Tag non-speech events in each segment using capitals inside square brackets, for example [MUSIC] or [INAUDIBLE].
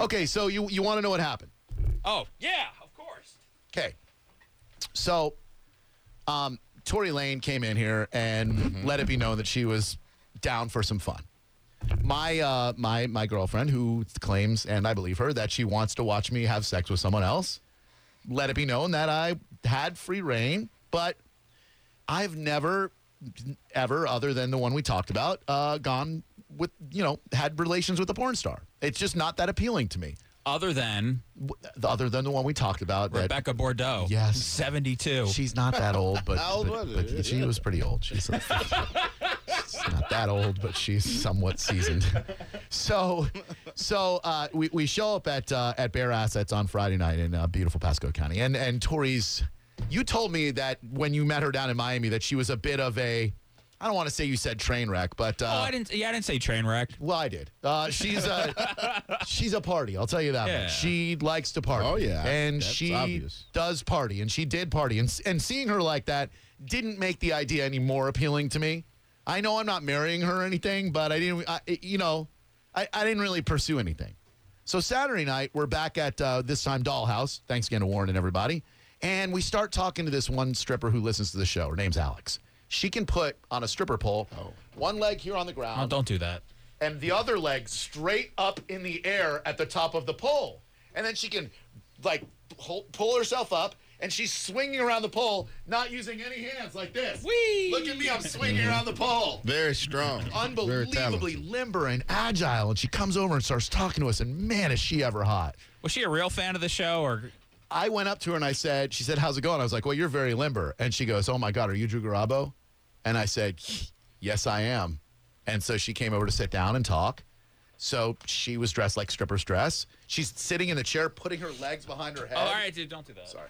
Okay, so you you want to know what happened? Oh, yeah, of course. Okay. So, um, Tory Lane came in here and let it be known that she was down for some fun. My uh, my my girlfriend, who claims, and I believe her, that she wants to watch me have sex with someone else, let it be known that I had free reign, but I've never, ever, other than the one we talked about, uh, gone with you know had relations with a porn star. It's just not that appealing to me. Other than W- Other than the one we talked about, that Rebecca Bardoux. Yes. 72. She's not that old, but, [LAUGHS] How old but, was but she? she was pretty old. She's, [LAUGHS] she's not that old, but she's somewhat seasoned. So, so uh, we, we show up at uh, at Bare Assets on Friday night in uh, beautiful Pasco County, and and Tory's. You told me that when you met her down in Miami that she was a bit of a. I don't want to say you said train wreck, but uh, oh, I didn't. Yeah, I didn't say train wreck. well, I did. Uh, she's a [LAUGHS] she's a party. I'll tell you that Yeah. much. She likes to party. Oh, yeah. and That's she obvious. does party, and she did party, and and seeing her like that didn't make the idea any more appealing to me. I know I'm not marrying her or anything, but I didn't. I, you know, I, I didn't really pursue anything. So Saturday night, we're back at uh, this time Dollhouse. Thanks again to Warren and everybody. And we start talking to this one stripper who listens to the show. Her name's Alex. She can put on a stripper pole oh. one leg here on the ground Oh, don't do that. and the other leg straight up in the air at the top of the pole. And then she can like pull, pull herself up and she's swinging around the pole, not using any hands like this. Whee! Look at me, I'm swinging around the pole. Very strong. Unbelievably talented. limber and agile. And she comes over and starts talking to us, and man, is she ever hot. Was she a real fan of the show, or I went up to her and I said, she said, how's it going? I was like, well, you're very limber. And she goes, oh my God, are you Drew Garabo? And I said, yes, I am. And so she came over to sit down and talk. So she was dressed like stripper's dress. She's sitting in the chair, putting her legs behind her head. Oh, all right, dude, don't do that. Sorry.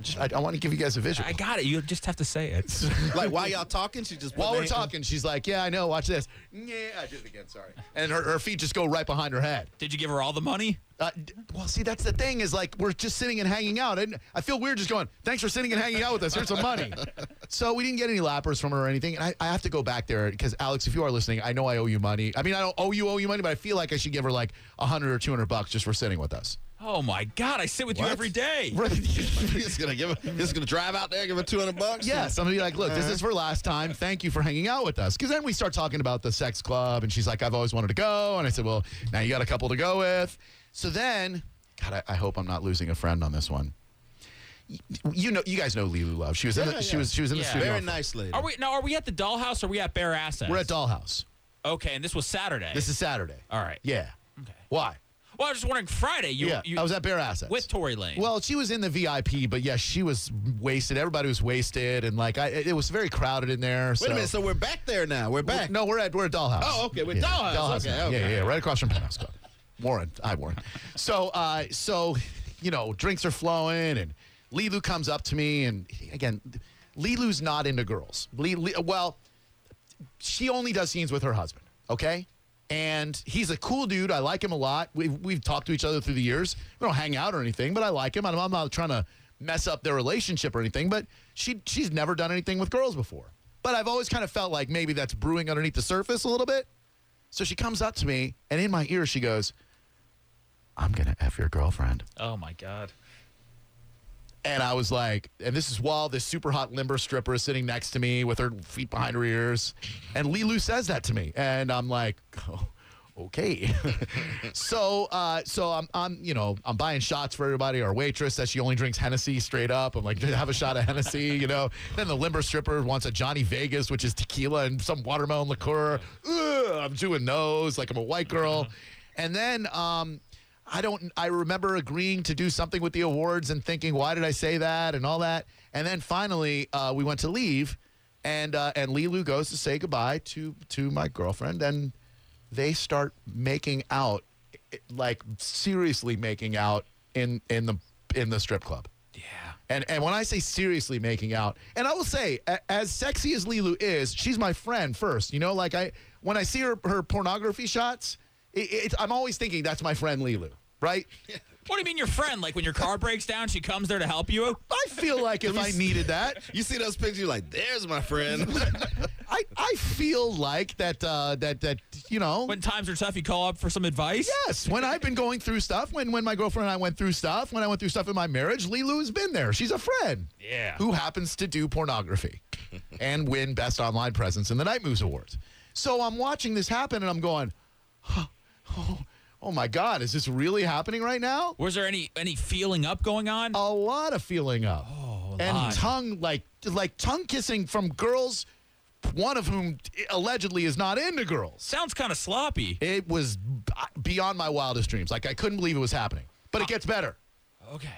Just, I, I want to give you guys a visual. I got it. You just have to say it. [LAUGHS] like while y'all talking, she just While we're [LAUGHS] talking, she's like, yeah, I know, watch this. Yeah, I did it again, sorry. And her, her feet just go right behind her head. Did you give her all the money? Uh, d- well, see, that's the thing is like we're just sitting and hanging out, and I feel weird just going, "Thanks for sitting and hanging out with us. Here's some money." [LAUGHS] so we didn't get any lappers from her or anything, and I, I have to go back there because Alex, if you are listening, I know I owe you money. I mean, I don't owe you owe you money, but I feel like I should give her like a hundred or two hundred bucks just for sitting with us. Oh my God! I sit with you What? every day. [LAUGHS] He's gonna give her. He's gonna drive out there, give her two hundred bucks. Yeah, somebody like, look, this is for last time. Thank you for hanging out with us. Because then we start talking about the sex club, and she's like, I've always wanted to go. And I said, well, now you got a couple to go with. So then, God, I, I hope I'm not losing a friend on this one. Y- You know, you guys know Lulu Love. She was in Yeah, the, she was she was in the Yeah. studio. Very nice lady. Are we now? Are we at the Dollhouse? or Are we at Bare Assets? We're at Dollhouse. Okay, and this was Saturday. This is Saturday. all right. Yeah. Okay. Why? Well, I was just wondering. Friday, you, yeah, you I was at Bare Assets with Tory Lane. Well, she was in the VIP, but yes, she was wasted. Everybody was wasted, and like I, it was very crowded in there. Wait so. a minute. So we're back there now. We're back. No, we're at we're at Dollhouse. Oh, okay, we're Dollhouse. Okay, okay. Yeah, yeah, yeah, right across from Penthouse Club. Warren, hi Warren. So, uh, so, you know, drinks are flowing, and Lilu comes up to me, and again, Lilu's not into girls. Li, Li- well, she only does scenes with her husband. Okay. And he's a cool dude. I like him a lot. We've, we've talked to each other through the years. We don't hang out or anything, but I like him. I'm, I'm not trying to mess up their relationship or anything, but she she's never done anything with girls before. But I've always kind of felt like maybe that's brewing underneath the surface a little bit. So she comes up to me, and in my ear, she goes, I'm going to F your girlfriend. oh my God. And I was like, and this is while this super hot limber stripper is sitting next to me with her feet behind her ears. And Lilu says that to me. And I'm like, oh, [LAUGHS] okay. [LAUGHS] so uh, so I'm I'm you know, I'm buying shots for everybody. Our waitress says she only drinks Hennessy straight up. I'm like, have a shot of Hennessy, [LAUGHS] you know. Then the limber stripper wants a Johnny Vegas, which is tequila and some watermelon liqueur. Ugh, I'm doing those like I'm a white girl. And then um I don't. I remember agreeing to do something with the awards and thinking, why did I say that and all that. And then finally, uh, we went to leave, and uh, and Lilu goes to say goodbye to to my girlfriend, and they start making out, like seriously making out in in the in the strip club. Yeah. And and when I say seriously making out, and I will say, as sexy as Lilu is, she's my friend first. You know, like I when I see her her pornography shots, it, it, I'm always thinking that's my friend Lulu, right? [LAUGHS] What do you mean, your friend? Like when your car breaks down, she comes there to help you? I feel like if I needed that, [LAUGHS] You see those pictures, you're like, there's my friend. [LAUGHS] I, I feel like that uh, that that you know When times are tough, you call up for some advice. Yes, when I've been going through stuff, when when my girlfriend and I went through stuff, when I went through stuff in my marriage, Lilu's been there. She's a friend. Yeah. Who happens to do pornography and win Best Online Presence in the Night Moves Awards. So I'm watching this happen and I'm going, oh, oh, [LAUGHS] oh my God, is this really happening right now? Was there any any feeling up going on? A lot of feeling up. Oh, and lot. tongue like like tongue kissing from girls, one of whom allegedly is not into girls. Sounds kind of sloppy. It was beyond my wildest dreams. Like I couldn't believe it was happening. But it ah. gets better. Okay.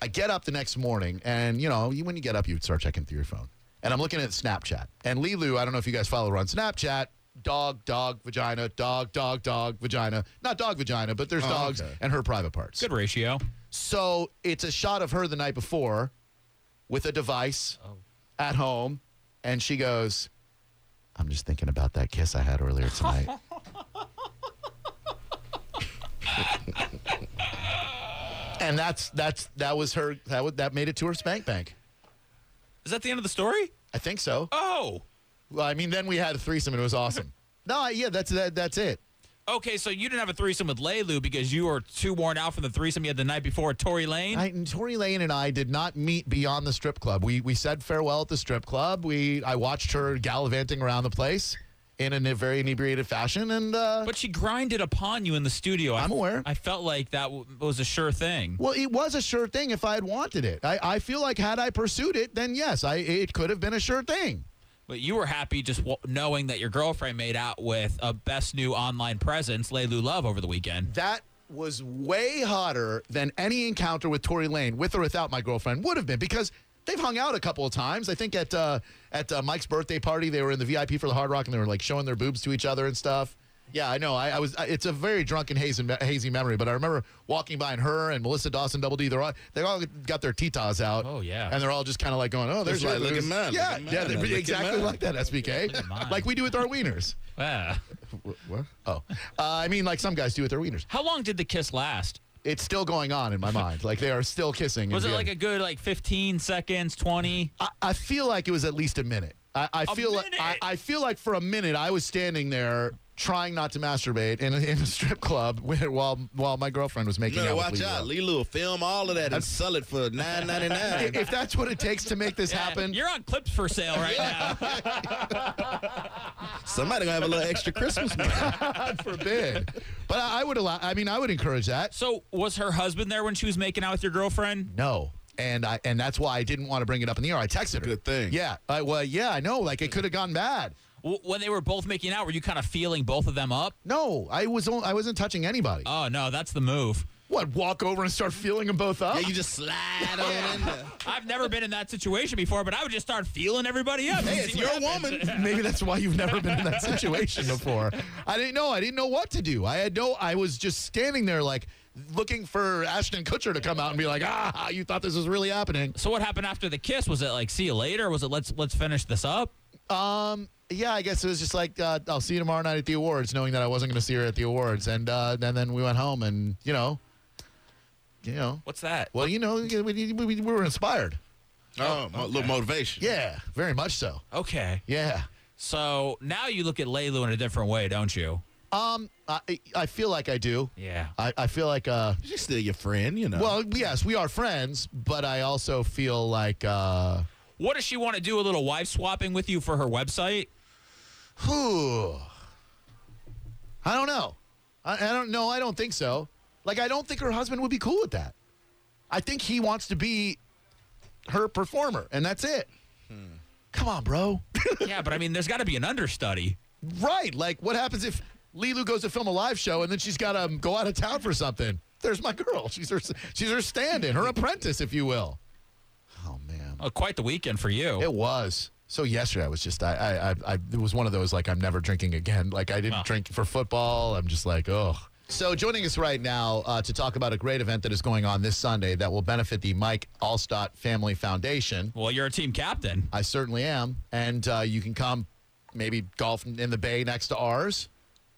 I get up the next morning, and you know, you, when you get up, you start checking through your phone. And I'm looking at Snapchat. And Lilu, I don't know if you guys follow her on Snapchat. Dog, dog, vagina, dog, dog, dog, vagina. Not dog, vagina, but there's Oh, dogs okay. and her private parts. Good ratio. So it's a shot of her the night before with a device oh. at home, and she goes, "I'm just thinking about that kiss I had earlier tonight." [LAUGHS] and that's that's that was her that was, that made it to her spank bank. Is that the end of the story? I think so. Oh. Well, I mean, then we had a threesome and it was awesome. [LAUGHS] no, yeah, that's that, that's it. Okay, so you didn't have a threesome with Laylu because you were too worn out from the threesome you had the night before at Tory Lane? I, Tory Lane and I did not meet beyond the strip club. We we said farewell at the strip club. We I watched her gallivanting around the place in a very inebriated fashion, and uh, but she grinded upon you in the studio. I- I'm aware. I felt like that w- was a sure thing. well, it was a sure thing if I had wanted it. I, I feel like had I pursued it, then yes, I it could have been a sure thing. But you were happy just w- knowing that your girlfriend made out with a best new online presence, Laylu Love, over the weekend. That was way hotter than any encounter with Tory Lane, with or without my girlfriend, would have been because they've hung out a couple of times. I think at uh, at uh, Mike's birthday party, they were in the VIP for the Hard Rock and they were like showing their boobs to each other and stuff. Yeah, I know. I, I was. I, it's a very drunken, hazy, hazy memory, but I remember walking by and her and Melissa Dawson, Double D. They're all they all got their titas out. Oh, yeah. and they're all just kind of like going, "Oh, there's Just like, your look at boobs." look Yeah, at yeah, they're exactly mine. like that. SBK, like we do with our wieners. Yeah. What? Oh, uh, I mean, like some guys do with their wieners. How long did the kiss last? It's still going on in my mind. Like they are still kissing. Was it like end. a good like 15 seconds, 20? I, I feel like it was at least a minute. I, I feel like I, minute? I feel like for a minute I was standing there trying not to masturbate in a, in a strip club [LAUGHS] while while my girlfriend was making No, out. watch with out. Lilo. Lilo film all of that and sell it for nine ninety nine. [LAUGHS] If that's what it takes to make this happen, You're on clips for sale right now. [LAUGHS] Somebody gonna have a little extra Christmas money. God forbid. But I, I would allow. I mean, I would encourage that. So, was her husband there when she was making out with your girlfriend? No. And I and that's why I didn't want to bring it up in the air. I texted her. Good thing. Yeah. I, well, yeah. I know. Like it could have gone bad. W- when they were both making out, were you kind of feeling both of them up? No, I was. on- I wasn't touching anybody. Oh no, that's the move. what? Walk over and start feeling them both up? Yeah, you just slide on in there. [LAUGHS] I've never been in that situation before, but I would just start feeling everybody up. Hey, and it's see your woman. [LAUGHS] Maybe that's why you've never been in that situation [LAUGHS] before. I didn't know. I didn't know what to do. I had no. I was just standing there, like looking for Ashton Kutcher to come out and be like, "Ah, you thought this was really happening." So what happened after the kiss? Was it like see you later? Was it let's let's finish this up? Um, yeah, I guess it was just like, uh, "I'll see you tomorrow night at the awards," knowing that I wasn't going to see her at the awards, and uh, and then we went home, and you know, you know, What's that? well, you know, we, we, we were inspired. Oh, a little motivation. Yeah, very much so. Okay. Yeah. So now you look at Laylu in a different way, don't you? Um, I I feel like I do. Yeah. I, I feel like uh. She's still your friend, you know. Well, yes, we are friends, but I also feel like, uh, What does she want to do? A little wife swapping with you for her website? whew, [SIGHS] I don't know. I, I don't know. I don't think so. Like, I don't think her husband would be cool with that. I think he wants to be her performer, and that's it. Come on, bro. [LAUGHS] yeah, but I mean, there's got to be an understudy. right. Like, what happens if Lilu goes to film a live show and then she's got to go out of town for something? There's my girl. She's her, she's her stand-in, her apprentice, if you will. Oh. Oh, quite the weekend for you. It was. So yesterday I was just I I I, I it was one of those like I'm never drinking again. Like I didn't Huh. drink for football. I'm just like oh. So joining us right now uh, to talk about a great event that is going on this Sunday that will benefit the Mike Alstott Family Foundation. Well, you're a team captain. I certainly am, and uh, you can come maybe golf in the bay next to ours.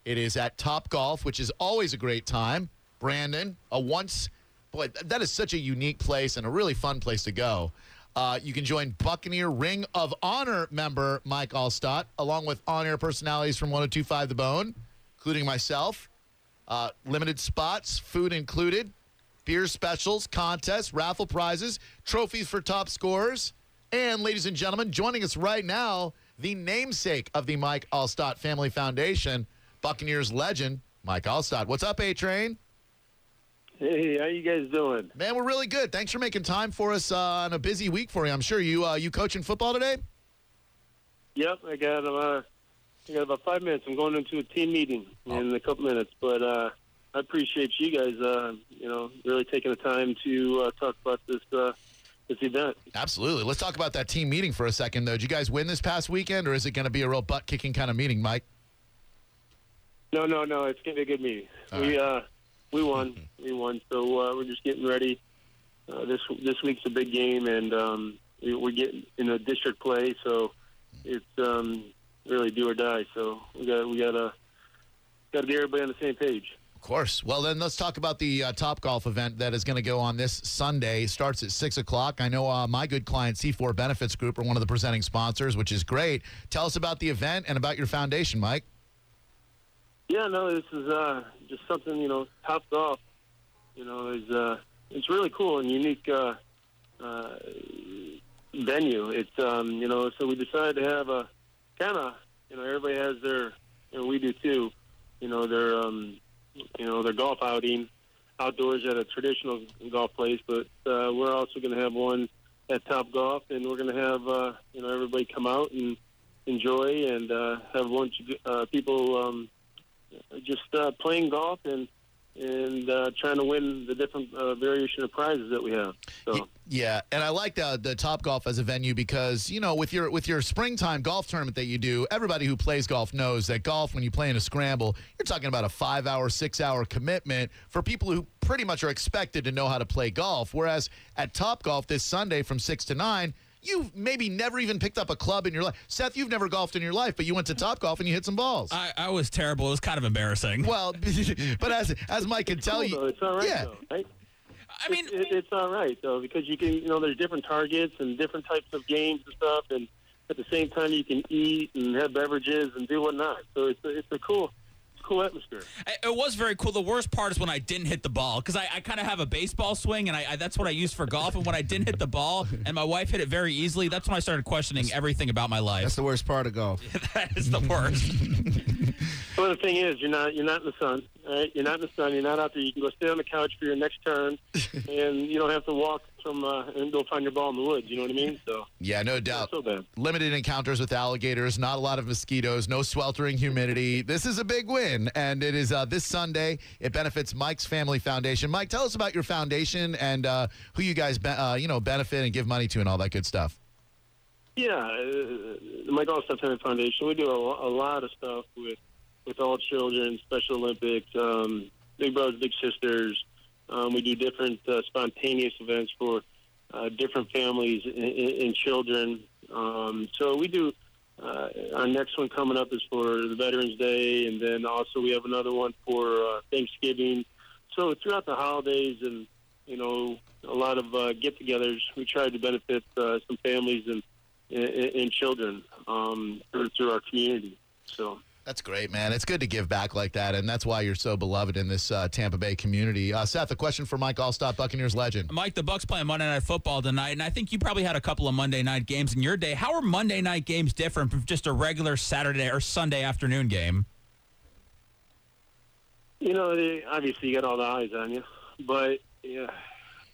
It is at Top Golf, which is always a great time. Brandon, a once, boy, th- that is such a unique place and a really fun place to go. Uh, you can join Buccaneer Ring of Honor member Mike Alstott, along with on air personalities from 1025 The Bone, including myself. Uh, limited spots, food included, beer specials, contests, raffle prizes, trophies for top scorers. And, ladies and gentlemen, joining us right now, the namesake of the Mike Alstott Family Foundation, Buccaneers legend, Mike Alstott. What's up, A Train? Hey, how you guys doing? Man, we're really good. Thanks for making time for us uh, on a busy week for you. I'm sure you uh, you coaching football today. Yep, I got uh, I got about five minutes. I'm going into a team meeting in a couple minutes, but uh, I appreciate you guys. Uh, you know, really taking the time to uh, talk about this uh, this event. Absolutely. Let's talk about that team meeting for a second, though. Did you guys win this past weekend, or is it going to be a real butt kicking kind of meeting, Mike? No, no, no. It's gonna be a good meeting. All we uh, we won. we won. So uh, we're just getting ready. Uh, this this week's a big game, and um, we, we're getting in a district play, so it's um, really do or die. So we got we got to got to get everybody on the same page. Of course. Well, then let's talk about the uh, Top Golf event that is going to go on this Sunday. Starts at 6 o'clock. I know uh, my good client, C4 Benefits Group, are one of the presenting sponsors, which is great. Tell us about the event and about your foundation, Mike. Yeah, no, this is uh, just something you know. Top golf, you know, is uh, it's really cool and unique uh, uh, venue. It's um, you know, so we decided to have a kind of you know everybody has their you know we do too. You know their um, you know their golf outing outdoors at a traditional golf place, but uh, we're also going to have one at Top Golf, and we're going to have uh, you know everybody come out and enjoy and uh, have of uh, people. Um, just uh, playing golf and and uh, trying to win the different uh, variation of prizes that we have. So Yeah, and I like the the Top Golf as a venue because you know with your with your springtime golf tournament that you do, everybody who plays golf knows that golf when you play in a scramble, you're talking about a five hour, six hour commitment for people who pretty much are expected to know how to play golf. Whereas at Top Golf this Sunday from six to nine. You've maybe never even picked up a club in your life. Seth, you've never golfed in your life, but you went to Top Golf and you hit some balls. I, I was terrible. It was kind of embarrassing. well, [LAUGHS] [LAUGHS] but as as Mike can tell cool, you, though. it's all right. yeah, Though, right? I mean, it, it's all right though because you can you know there's different targets and different types of games and stuff, and at the same time you can eat and have beverages and do whatnot. So it's a, it's a cool it's a cool atmosphere. It was very cool. The worst part is when I didn't hit the ball because I, I kind of have a baseball swing and I, I that's what I use for golf. And when I didn't hit the ball [LAUGHS] and my wife hit it very easily, that's when I started questioning everything about my life. That's the worst part of golf. [LAUGHS] that is the worst. [LAUGHS] Well, the thing is, you're not you're not in the sun, right? You're not in the sun. You're not out there. You can go stay on the couch for your next turn, and you don't have to walk from uh, and go find your ball in the woods. You know what I mean? So yeah, no doubt. so bad. limited encounters with alligators, not a lot of mosquitoes, no sweltering humidity. This is a big win, and it is uh, this Sunday. It benefits Mike's Family Foundation. Mike, tell us about your foundation and uh, who you guys, be- uh, you know, benefit and give money to, and all that good stuff. Yeah, uh, the Mike Alstott Family Foundation. We do a, a lot of stuff with with all children, Special Olympics, um, Big Brothers, Big Sisters. Um, we do different uh, spontaneous events for uh, different families and, and children. Um, so we do. Uh, our next one coming up is for the Veterans Day, and then also we have another one for uh, Thanksgiving. So throughout the holidays and you know a lot of uh, get-togethers, we try to benefit uh, some families and and, and children um, through, through our community. So That's great, man. It's good to give back like that, and that's why you're so beloved in this uh, Tampa Bay community. Uh, Seth, a question for Mike Alstott, Buccaneers legend. Mike, the Bucs playing Monday Night Football tonight, and I think you probably had a couple of Monday night games in your day. How are Monday night games different from just a regular Saturday or Sunday afternoon game? you know, they, obviously you got all the eyes on you, but yeah,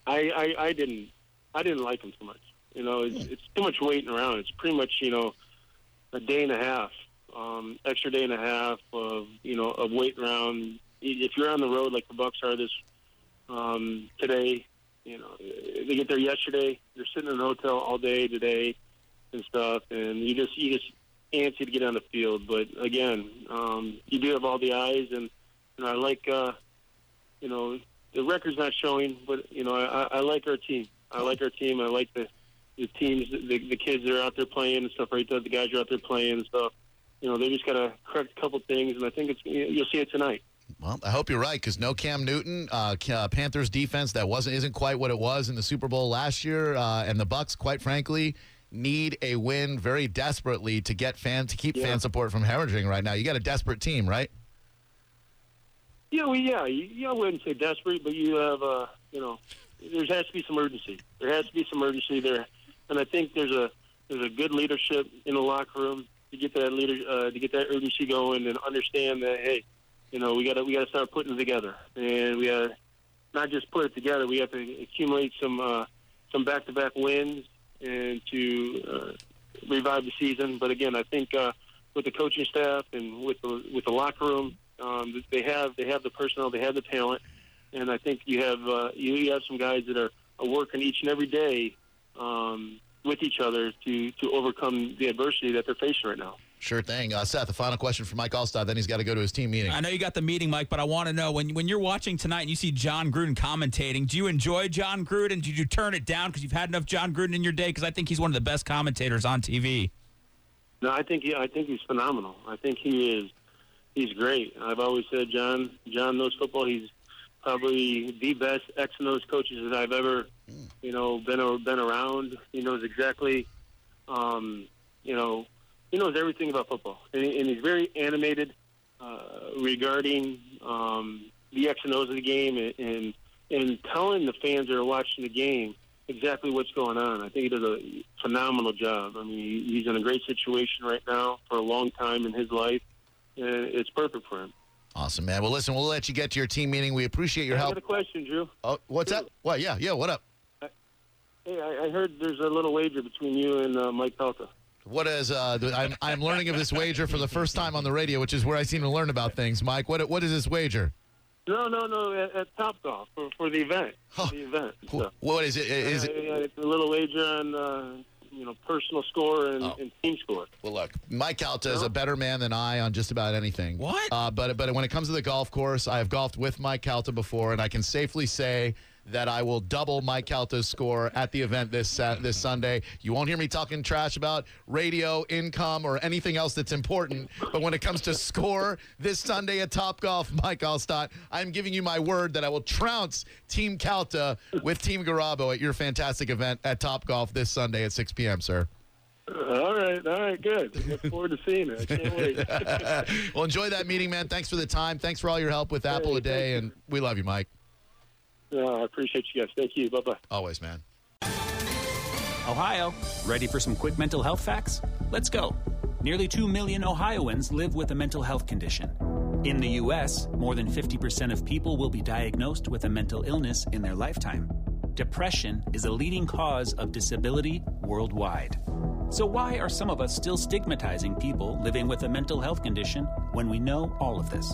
I, I I didn't I didn't like them so much. You know, it's, it's too much waiting around. It's pretty much you know a day and a half, um, extra day and a half of you know of waiting around. If you're on the road like the Bucs are this um, today, you know they get there yesterday. They're sitting in a hotel all day today and stuff, and you just you just antsy to get on the field. But again, um, you do have all the eyes, and you know I like uh, you know the record's not showing, but you know I, I like our team. I like our team. I like the the teams, the, the kids that are out there playing and stuff. Right, the guys are out there playing and stuff. You know, they just got to correct a couple things, and I think it's you'll see it tonight. Well, I hope you're right because no Cam Newton, uh, uh, Panthers defense that wasn't isn't quite what it was in the Super Bowl last year, uh, and the Bucs, quite frankly, need a win very desperately to get fan to keep Yeah. fan support from hemorrhaging right now. You got a desperate team, right? Yeah, well, yeah, you, yeah, I wouldn't say desperate, but you have, uh, you know, there has to be some urgency. There has to be some urgency there, and I think there's a there's a good leadership in the locker room to get that leader uh, to get that urgency going and understand that hey, you know, we got to we got to start putting it together, and we got to not just put it together. We have to accumulate some uh, some back to back wins and to uh, revive the season. But again, I think uh, with the coaching staff and with the with the locker room, um, they have they have the personnel, they have the talent, and I think you have uh, you, have some guys that are, are working each and every day um, with each other to to overcome the adversity that they're facing right now. Sure thing. Uh, Seth, the final question for Mike Alstott. Then he's got to go to his team meeting. I know you got the meeting, Mike, but I want to know when when you're watching tonight and you see Jon Gruden commentating, do you enjoy Jon Gruden? Did you turn it down because you've had enough Jon Gruden in your day? Because I think he's one of the best commentators on TV. No, I think he, I think he's phenomenal. I think he is he's great. I've always said John John knows football. He's probably the best X and O's coaches that I've ever you know been been around. He knows exactly um, you know he knows everything about football, and, and he's very animated uh, regarding um, the X and O's of the game and, and and telling the fans that are watching the game exactly what's going on. I think he does a phenomenal job. I mean, he's in a great situation right now for a long time in his life, and it's perfect for him. Awesome, man. Well, listen, we'll let you get to your team meeting. We appreciate your I got help. a question, Drew. Oh, what's that? What? Yeah, yeah. What up? Hey, I, I heard there's a little wager between you and uh, Mike Calta. What is? Uh, the- I'm I'm learning of this wager for the first time on the radio, which is where I seem to learn about things. Mike, what what is this wager? No, no, no, at, at Top Golf for, for the event. The event. So, What is it? Is uh, it? it's a little wager on uh, you know personal score and, Oh. and team score. Well, look, Mike Calta is a better man than I on just about anything. What? Uh, but but when it comes to the golf course, I have golfed with Mike Calta before, and I can safely say that I will double Mike Calta's score at the event this Sat this Sunday. You won't hear me talking trash about radio income or anything else that's important. But when it comes to score this Sunday at Top Golf, Mike Alstott, I'm giving you my word that I will trounce Team Calta with Team Garabo at your fantastic event at Top Golf this Sunday at 6 p.m., sir. All right, all right, good. Look forward to seeing it. I can't wait. [LAUGHS] well, enjoy that meeting, man. Thanks for the time. Thanks for all your help with Apple a Day, and we love you, Mike. No, I appreciate you guys. Thank you. Bye bye. Always, man. Ohio, ready for some quick mental health facts? Let's go. Nearly 2 million Ohioans live with a mental health condition. In the U.S., more than 50% of people will be diagnosed with a mental illness in their lifetime. Depression is a leading cause of disability worldwide. So, why are some of us still stigmatizing people living with a mental health condition when we know all of this?